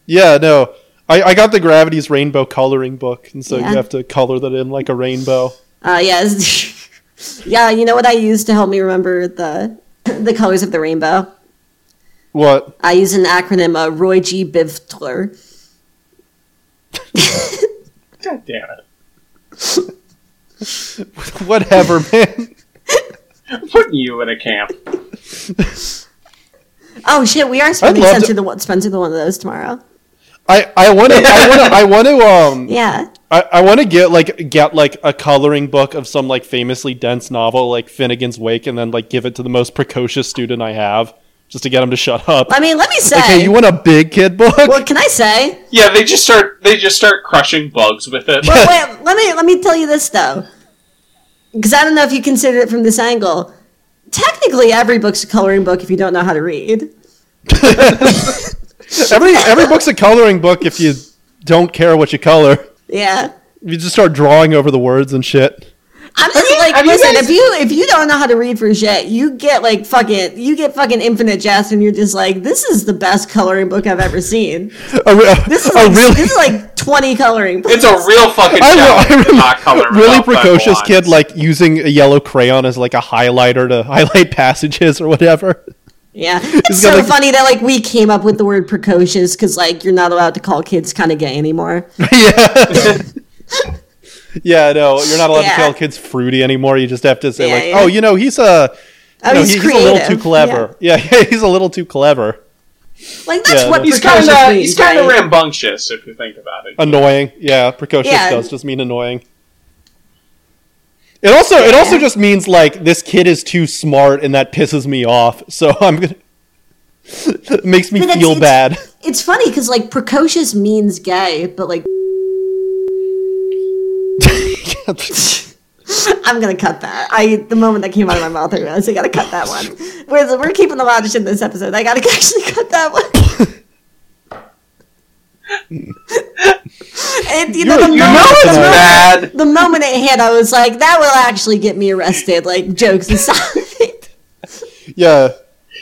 Yeah, no. I, I got the Gravity's rainbow coloring book, and so Yeah. you have to color that in like a rainbow. Uh yeah. it's- yeah, you know what I use to help me remember the the colors of the rainbow? What? I use an acronym uh, Roy G. Bivtler. God damn it! Whatever, man. I'm putting you in a camp. Oh shit, we are spending love to- the one Spencer the one of those tomorrow. I I want to I want to I want to um Yeah. I, I want to get like get like a coloring book of some like famously dense novel like Finnegans Wake, and then like give it to the most precocious student I have, just to get him to shut up. I mean, let me say. Like, hey, you want a big kid book? what can I say? Yeah, they just start they just start crushing bugs with it. Well, wait, let me let me tell you this though, because I don't know if you consider it from this angle. Technically, every book's a coloring book if you don't know how to read. every every book's a coloring book if you don't care what you color. Yeah, You just start drawing over the words and shit. I'm just you- like, have you listen, guys- if you if you don't know how to read for shit, you get like fucking you get fucking infinite jest, and you're just like, this is the best coloring book I've ever seen. A, re- This is a like, really this is like twenty coloring books. It's a real fucking I, challenge I to not color really precocious kid like using a yellow crayon as like a highlighter to highlight passages or whatever. Yeah, it's so like- funny that like we came up with the word precocious because like you're not allowed to call kids kind of gay anymore. yeah. yeah, no, you're not allowed Yeah. to call kids fruity anymore. You just have to say Yeah, like, yeah. "Oh, you know, he's a Oh, no, he's he's a little too clever." Yeah, yeah, he's a little too clever. Like that's Yeah, what He's kind of he's kind of right? rambunctious if you think about it. Annoying. Yeah, precocious Yeah. does just mean annoying. It also it also just means like this kid is too smart and that pisses me off. So I'm gonna it makes me feel it's- bad. It's funny because like precocious means gay, but like I'm gonna cut that. I the moment that came out of my mouth, I realized I gotta cut that one. We're, we're keeping the shit in this episode. I gotta actually cut that one. And you know the You moment, know it's the, moment, bad. the moment it hit, I was like, that will actually get me arrested. Like jokes aside. yeah.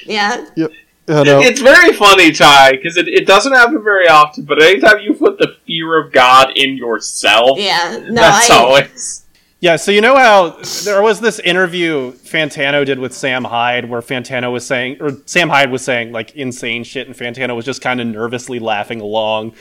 yeah. Yeah. I. It's very funny, Ty, because it, it doesn't happen very often, but anytime you put the fear of God in yourself, Yeah. No, that's I, always. Yeah, so you know how there was this interview Fantano did with Sam Hyde where Fantano was saying, or Sam Hyde was saying like insane shit, and Fantano was just kind of nervously laughing along,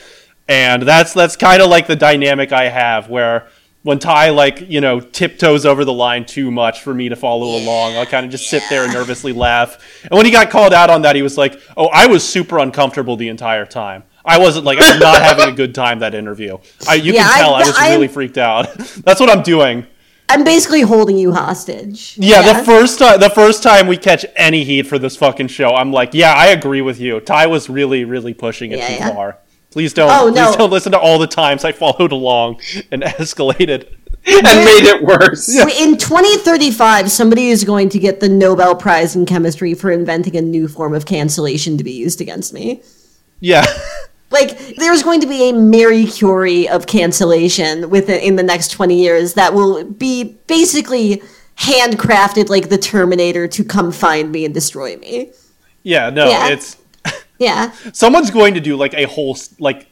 and that's that's kind of like the dynamic I have where when Ty like you know tiptoes over the line too much for me to follow along, I'll kind of just sit there and nervously laugh. And when he got called out on that, he was like, "Oh, I was super uncomfortable the entire time." I wasn't like I was not having a good time that interview. I, you Yeah, can tell I, was I- really freaked out. That's what I'm doing. I'm basically holding you hostage. Yeah, the first time the first time we catch any heat for this fucking show, I'm like, yeah, I agree with you. Ty was really, really pushing it Yeah, too yeah. far. Please don't Oh, no. please don't listen to all the times I followed along and escalated. and made it worse. In 2035, somebody is going to get the Nobel Prize in chemistry for inventing a new form of cancellation to be used against me. yeah. Like there's going to be a Marie Curie of cancellation within in the next 20 years that will be basically handcrafted like the Terminator to come find me and destroy me. Yeah, no, Yeah. it's Yeah. someone's going to do like a whole like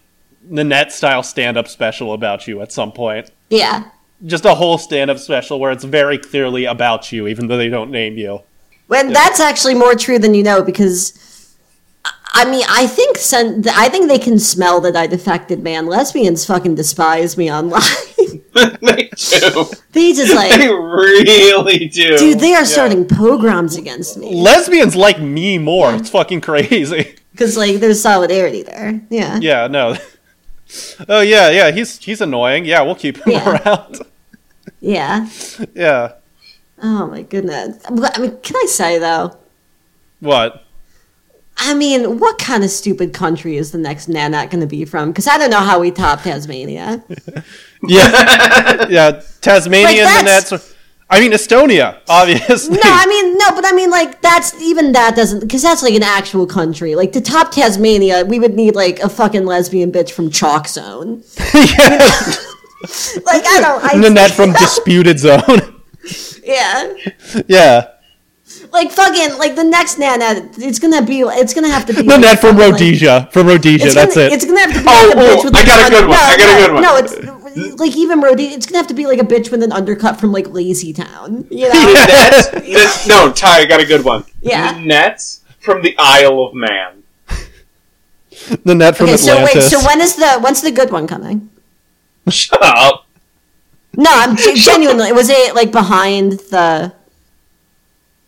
Nanette style stand up special about you at some point. Yeah. Just a whole stand up special where it's very clearly about you, even though they don't name you. When that's actually more true than you know because I mean, I think sen- I think they can smell that I defected, man. Lesbians fucking despise me online. they do. they just like They really do. dude, they are Yeah. starting pogroms against me Lesbians like me more. It's fucking crazy. Because like there's solidarity there. Yeah. Yeah, no. Oh yeah, yeah. He's he's annoying. Yeah, we'll keep him Yeah. around. Yeah. Yeah. Oh my goodness. I mean, can I say though? What? I mean, what kind of stupid country is the next Nanette going to be from? Because I don't know how we top Tasmania. Yeah, yeah. Tasmania Like, and. I mean Estonia, obviously. No, I mean no, but I mean like that's even that doesn't because that's like an actual country. Like to top Tasmania, we would need like a fucking lesbian bitch from Chalk Zone. yeah. Like I don't. I, Nanette from Disputed Zone. yeah. yeah. Like fucking like the next Nana, it's gonna be it's gonna have to be Nanette from like, Rhodesia. From Rhodesia, that's gonna, it. It's gonna have to be Oh, like a oh, bitch with I got a good one, No, I got a good one. No, it's like even Rhodesia. It's gonna have to be like a bitch with an undercut from like Lazy Town. You know? Nanette. N- no, Ty, I got a good one. Yeah. Nanette from the Isle of Man. Nanette from okay, so wait. So when is the when's the good one coming? Shut up. No, I'm ge- genuinely. Was it like behind the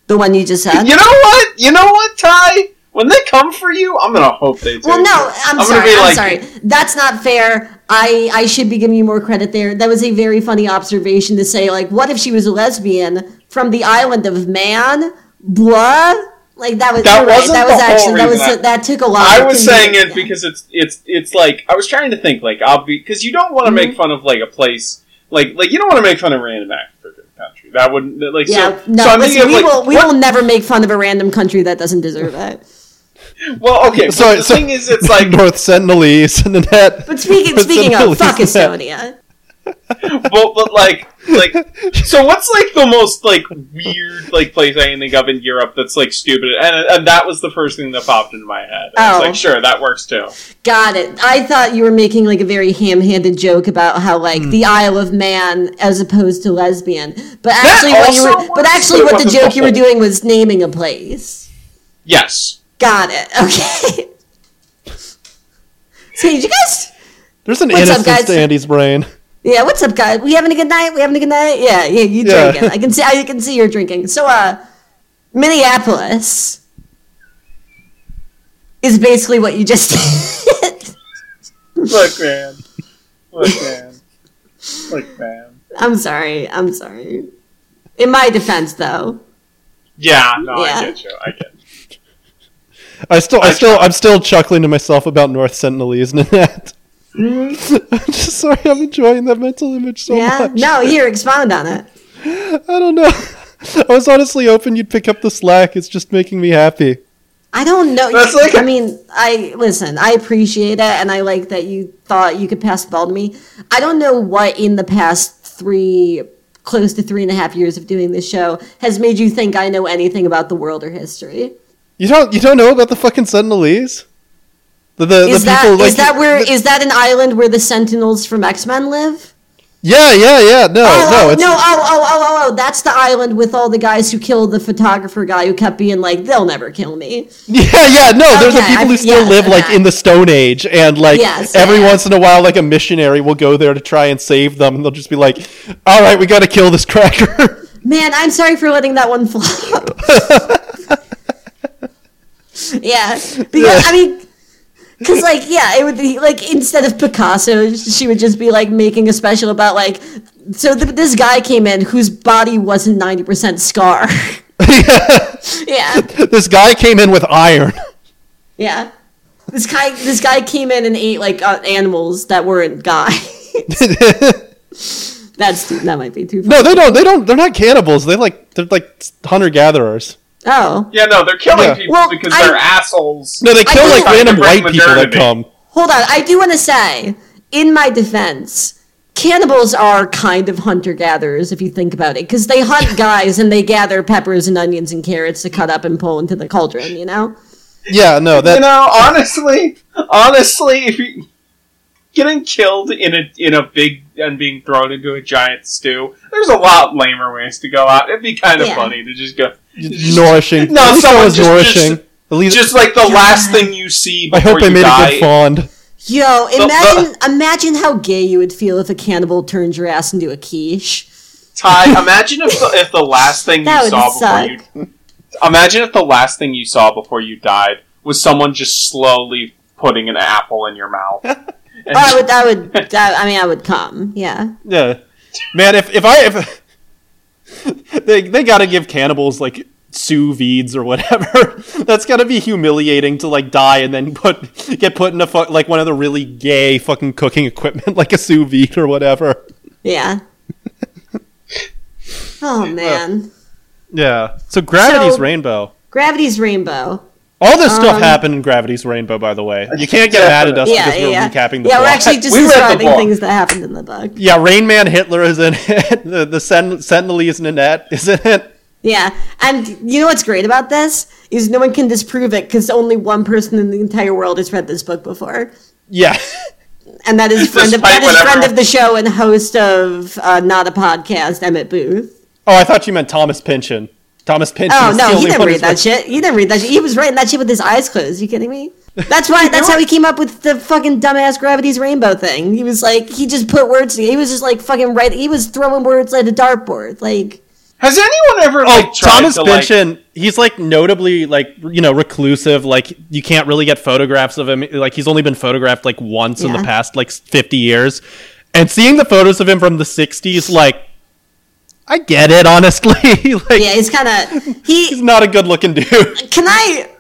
the one you just said? You know what? You know what, Ty? When they come for you, I'm gonna hope they do. Well, no, I'm, gonna sorry. I'm like- sorry. That's not fair. I I should be giving you more credit there. That was a very funny observation to say. Like, what if she was a lesbian from the island of Man? Blah. Like that was That right. That was actually that was I- that took a lot. I was saying it because it's it's it's like I was trying to think like I'll be because you don't want to make Mm-hmm. fun of like a place like like you don't want to make fun of a random African country that wouldn't like Yeah, so, no, so I'm listen, we of, like, will we what- will never make fun of a random country that doesn't deserve it. Well okay So- so, the so- thing is it's like North Sentinelese, Nanette. But speaking North speaking of, fuck Estonia. well but like like so what's like the most like weird like place I can think of in Europe that's like stupid and and that was the first thing that popped into my head I was Oh. like sure that works too Got it. I thought you were making like a very ham-handed joke about how like Hmm. the Isle of Man as opposed to lesbian. But actually, what you were, but actually, what the joke the you were doing was naming a place. yes Got it. Okay. so did you guys? There's an What's up, innocence guys? to Andy's brain. Yeah. What's up, guys? We having a good night? We having a good night? Yeah. Yeah. You Yeah. drinking? I can see. I can see you're drinking. So, uh, Minneapolis is basically what you just did. look man look man look man I'm sorry. I'm sorry. In my defense, though. yeah no Yeah. I get you I get you. I still, I I still, I'm still chuckling to myself about North Sentinelese, Nanette. Mm-hmm. I'm just sorry. I'm enjoying that mental image so yeah. much. No, here, expound on it. I don't know. I was honestly hoping you'd pick up the slack. It's just making me happy. I don't know. That's like I a- mean, I listen. I appreciate it, and I like that you thought you could pass the ball to me. I don't know what in the past three, close to three and a half years of doing this show has made you think I know anything about the world or history. You don't, you don't know about the fucking Sentinelese? The, the, Is the that people, is like, that where the- is that an island where the Sentinels from X Men live? Yeah, yeah, yeah. No, Oh, no, oh, it's no, oh, oh, oh, oh, oh, that's the island with all the guys who killed the photographer guy who kept being like, they'll never kill me. Yeah, yeah, no, there's the people who still yes, live like in the Stone Age, and like Yes, every yeah. once in a while, like a missionary will go there to try and save them, and they'll just be like, "All right, we got to kill this cracker." Man, I'm sorry for letting that one flop. yeah, because I mean, because like, yeah, it would be like instead of Picasso, she would just be like making a special about like, so th- this guy came in whose body wasn't ninety percent scar. yeah, this guy came in with iron. yeah. This guy, this guy came in and ate like uh, animals that weren't guys. That's that might be too. Far. no, they don't. They don't. They're not cannibals. They like they're like hunter gatherers. Oh, Yeah, no, they're killing Yeah. people Well, because I- they're assholes. No, they kill like random white bring people that come. hold on. I do want to say, in my defense, cannibals are kind of hunter gatherers if you think about it, because they hunt guys and they gather peppers and onions and carrots to cut up and pull into the cauldron. You know? Yeah, no, that. you that know, honestly, honestly, if you getting killed in a in a big and being thrown into a giant stew, there's a lot lamer ways to go out. It'd be kind of Yeah. funny to just go. nourishing. No, At someone just- nourishing. just- At least Just like the God. last thing you see I before hope I made die. a good fond. Yo, imagine imagine how gay you would feel if a cannibal turned your ass into a quiche. Ty, imagine if the, if the last thing you saw suck. before you imagine if the last thing you saw before you died was someone just slowly putting an apple in your mouth. Oh, I would, I would, I, I mean, I would come. Yeah. Yeah, man. If if I if they they got to give cannibals like sous vides or whatever. That's got to be humiliating to like die and then put get put in a fu- like one of the really gay fucking cooking equipment like a sous vide or whatever. Yeah. Oh man. Yeah. So Gravity's So- Rainbow. Gravity's Rainbow. All this stuff Um, happened in Gravity's Rainbow, by the way. You can't get mad at us Yeah, because yeah, we're yeah. recapping the yeah, we're actually just We describing things that happened in the book. Yeah, Rain Man Hitler is in it. The the Sen- Sentinelese Nanette is in it. Yeah, and you know what's great about this is no one can disprove it because only one person in the entire world has read this book before, Yeah. and that is friend of that is friend of the show and host of uh, not a podcast, Emmett Booth. Oh, I thought you meant Thomas Pynchon. Thomas Pynchon. Oh is the no, he only didn't read that shit. He didn't read that shit. He was writing that shit with his eyes closed. You kidding me? That's why. That's how he came up with the fucking dumbass gravity's rainbow thing. He was like, he just put words. He was just like fucking right. He was throwing words like a dartboard. Like, Has anyone ever oh, like Oh, tried Thomas to, like, he's like notably like you know reclusive. Like you can't really get photographs of him. Like he's only been photographed like once in the past like fifty years. And seeing the photos of him from the '60s, like I get it. Honestly, like yeah, he's kind of he's not a good-looking dude. Can I?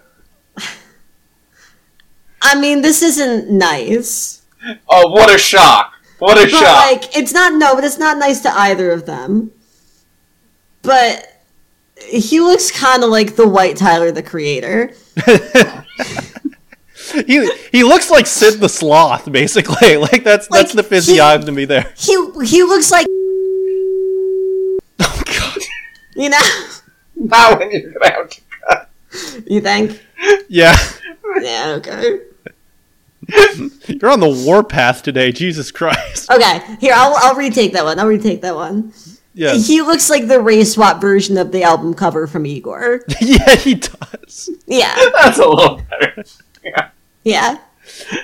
I mean, this isn't nice. Oh, what a shock! What a But shock! like, it's not no, but it's not nice to either of them. But he looks kind of like the White Tyler, the creator. he he looks like Sid the Sloth, basically. Like that's that's Like, the he- physiognomy there. He he looks like Oh god. You know. now when you're gonna have to cut. You think? Yeah. Yeah. Okay. You're on the warpath today, Jesus Christ. Okay. Here, I'll I'll retake that one. I'll retake that one. Yeah. He looks like the race swap version of the album cover from Igor. yeah, he does. Yeah. That's a little better. Yeah. Yeah.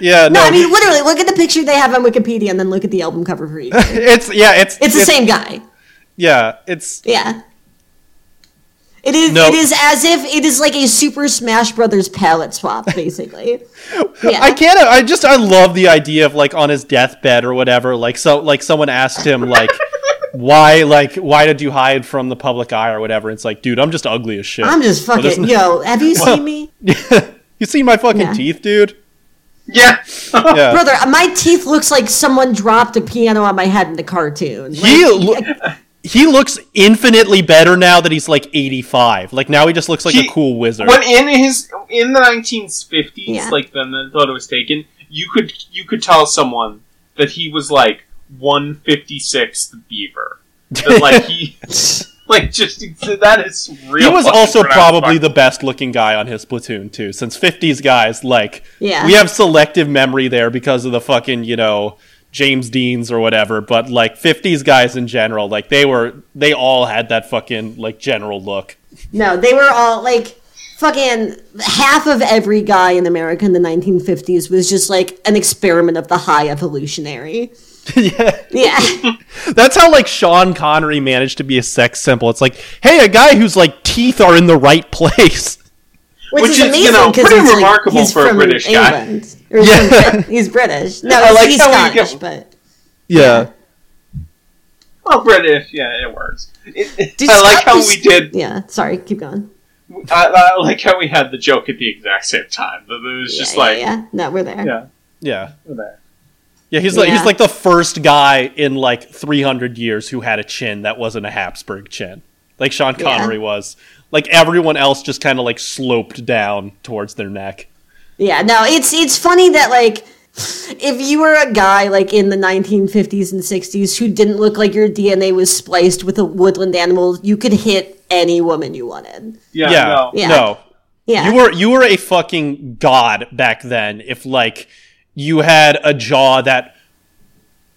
Yeah, no. No, I mean literally. Look at the picture they have on Wikipedia, and then look at the album cover for Igor. it's yeah, it's It's the same guy. Yeah, it's Yeah. It is. No. It is as if it is like a Super Smash Brothers palette swap, basically. Yeah. I can't I just I love the idea of like on his deathbed or whatever, like so like someone asked him like why like why did you hide from the public eye or whatever? It's like, dude, I'm just ugly as shit. I'm just fucking. isn't- Yo, have you seen me, you see my fucking Yeah. teeth, dude? Yeah. Yeah. brother? My teeth looks like someone dropped a piano on my head in the cartoon. Like, He lo- he looks infinitely better now that he's like 85. Like now he just looks like He- a cool wizard. when in his in the 1950s, Yeah. like when the photo was taken, you could you could tell someone that he was like 156th beaver. That like he like just that is real. he was also probably the best looking guy on his platoon too since 50s guys like Yeah. we have selective memory there because of the fucking you know james deans or whatever but like 50s guys in general like they were they all had that fucking like general look No, they were all like fucking half of every guy in America in the 1950s was just like an experiment of the high evolutionary. yeah Yeah. that's how like sean connery managed to be a sex symbol it's like hey a guy whose like teeth are in the right place Which, Which is is, you know, pretty he's, remarkable like, he's for a British guy. England. Or he's, Yeah. from Brit- he's British. No, I like he's Scottish, get- but yeah well British. Yeah, it works. It, it- Did I like how Scottish- we did. yeah. Sorry, keep going. I, I like how we had the joke at the exact same time. That it was Yeah, just yeah, like yeah. No, we're there. yeah, yeah we're there. yeah he's like he's like the first guy in like 300 years who had a chin that wasn't a habsburg chin like sean Yeah. connery was like everyone else just kind of like sloped down towards their neck Yeah, no, it's it's funny that like if you were a guy like in the 1950s and 60s who didn't look like your DNA was spliced with a woodland animal, you could hit any woman you wanted. Yeah, yeah, no. Yeah. no. Yeah. You were you were a fucking god back then. If like you had a jaw that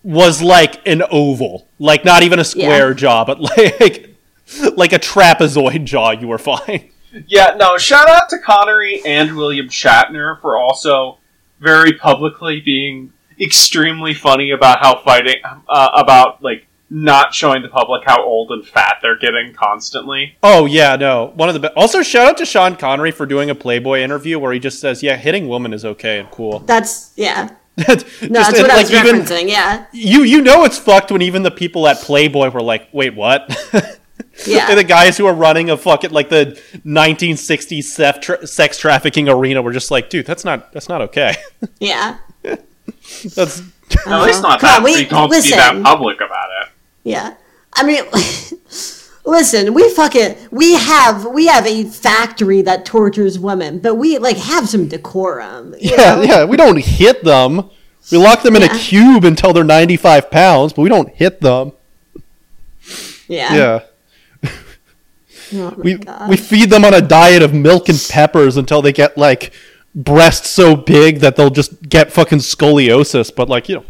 was like an oval, like not even a square Yeah. jaw, but like like a trapezoid jaw, you were fine. Yeah, no, shout out to Connery and William Shatner for also very publicly being extremely funny about how fighting, uh, about, like, not showing the public how old and fat they're getting constantly. Oh yeah, no. One of the be- also shout out to Sean Connery for doing a Playboy interview where he just says, "Yeah, hitting women is okay and cool." That's yeah. Just- No, that's and, what I like, was even- referencing. Yeah, You you know it's fucked when even the people at Playboy were like, "Wait, what?" Yeah. And the guys who are running a fucking like the 1960s sex, tra- sex trafficking arena were just like, dude, that's not that's not okay. yeah. that's uh-huh. At least not Come that on, we- we don't be that public about it. Yeah. I mean, listen, we fucking we have we have a factory that tortures women, but we like have some decorum. Yeah, know? yeah. We don't hit them. We lock them in a cube until they're 95 pounds, but we don't hit them. Yeah. Yeah. Oh We God. we feed them on a diet of milk and peppers until they get like breasts so big that they'll just get fucking scoliosis, but like, you know,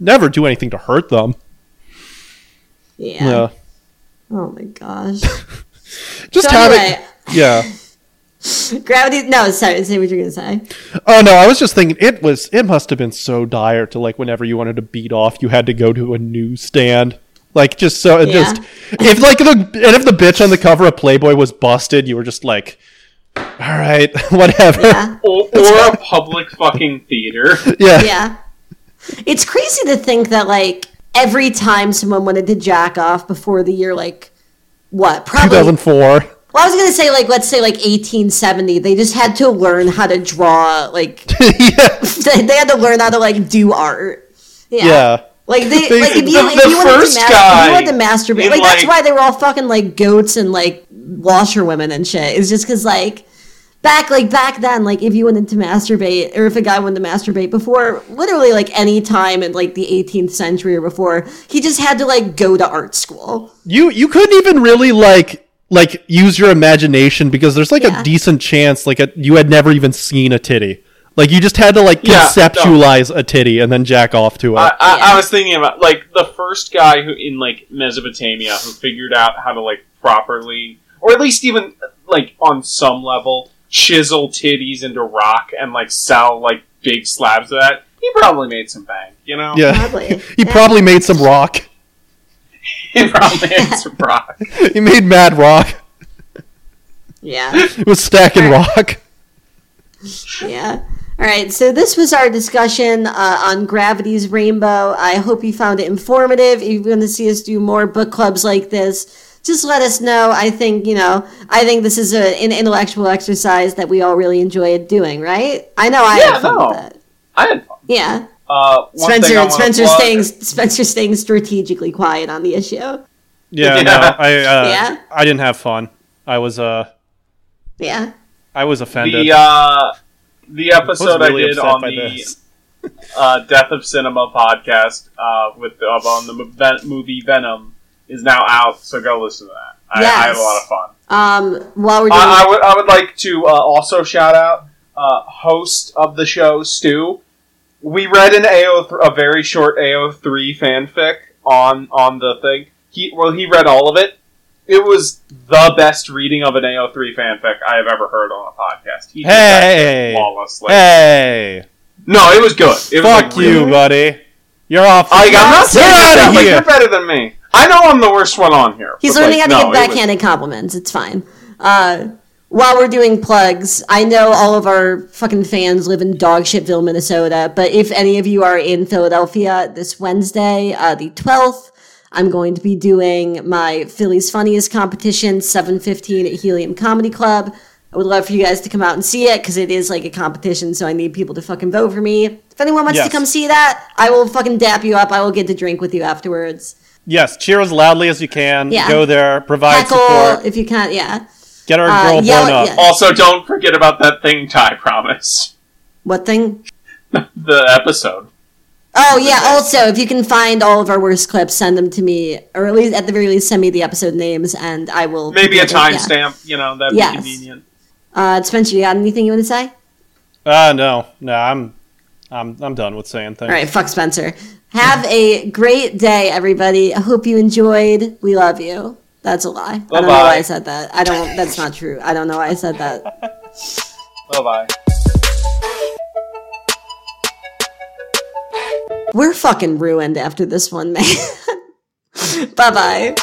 never do anything to hurt them. yeah. Yeah. Oh my gosh. Just So having anyway, Yeah. gravity. No, sorry. Say what you're gonna say. Oh no, I was just thinking it was it must have been so dire to like whenever you wanted to beat off, you had to go to a newsstand. Like just so it Yeah. just if like the and if the bitch on the cover of Playboy was busted, you were just like, all right, whatever. Yeah. Or, or a public fucking theater. Yeah. Yeah. It's crazy to think that like every time someone wanted to jack off before the year like what probably 2004. Well, I was gonna say like let's say like 1870. They just had to learn how to draw. Like yeah. they they had to learn how to like do art. Yeah. Yeah. Like they, They- like if you, the- if the you wanted to mas- guy if you wanted to masturbate, in, like, that's why they were all fucking like goats and like washerwomen and shit. It's just because like back like back then, like if you wanted to masturbate or if a guy wanted to masturbate before, literally like any time in like the 18th century or before, he just had to like go to art school. You you couldn't even really like like use your imagination because there's like Yeah. a decent chance like a, you had never even seen a titty. Like you just had to like Yeah, no. conceptualize a titty and then jack off to it. I, I, Yeah. I was thinking about like the first guy who in like Mesopotamia who figured out how to like properly, or at least even like on some level, chisel titties into rock and like sell like big slabs of that. He probably made some bank, you know. yeah. Probably. he Yeah. probably made some rock. he probably made some rock. he made mad rock. Yeah. It was stacking rock. Yeah. All right. So this was our discussion uh, on Gravity's Rainbow. I hope you found it informative. If you're going to see us do more book clubs like this, just let us know. I think you know. I think this is a, an intellectual exercise that we all really enjoyed doing. Right? I know I Yeah, had fun no. with it. I had fun. Yeah. Uh, one thing I Spencer. wanna Spencer plug- staying. Spencer staying strategically quiet on the issue. yeah, Yeah. no, I uh, Yeah? I didn't have fun. I was uh Yeah. I was offended. The uh, the episode I, really did on the uh, Death of Cinema podcast uh, with uh, on the ven- movie Venom is now out, so go listen to that. I, I had a lot of fun. Um. While we're doing. I, I would I would like to uh, also shout out uh, host of the show Stu. We read an AO th- a very short AO three fanfic on on the thing. He well he read all of it. It was the best reading of an AO three fanfic I have ever heard on a podcast. He did that shit Hey! flawlessly. Hey, No, it was good. It was fuck like, really- you, buddy. You're off. I, I'm not saying Get that, outta like, here. you're better than me. I know I'm the worst one on here. He's learning like, how to no, give it was- backhanded compliments. It's fine. Uh, while we're doing plugs, I know all of our fucking fans live in Dogshitville, Minnesota. But if any of you are in Philadelphia this Wednesday, uh, the twelfth, I'm going to be doing my Philly's Funniest competition, seven fifteen at Helium Comedy Club. I would love for you guys to come out and see it because it is like a competition, so I need people to fucking vote for me. If anyone wants Yes. to come see that, I will fucking dap you up. I will get to drink with you afterwards. Yes, cheer as loudly as you can. Yeah. Go there, provide Heckle support. if you can, yeah. Get our Uh, girl yell- bone up. yeah. Also, don't forget about that thing Ty promised. What thing? the episode. Oh yeah. Also, if you can find all of our worst clips, send them to me, or at least at the very least, send me the episode names, and I will Maybe a yeah. timestamp. You know, that'd Yes. be convenient. Uh, Spencer, you got anything you want to say? Uh no, no, I'm, I'm, I'm done with saying things. All right, fuck Spencer. Have a great day, everybody. I hope you enjoyed. We love you. That's a lie. Bye-bye. I don't know why I said that. I don't. That's not true. I don't know why I said that. Bye bye. We're fucking ruined after this one, man. bye bye.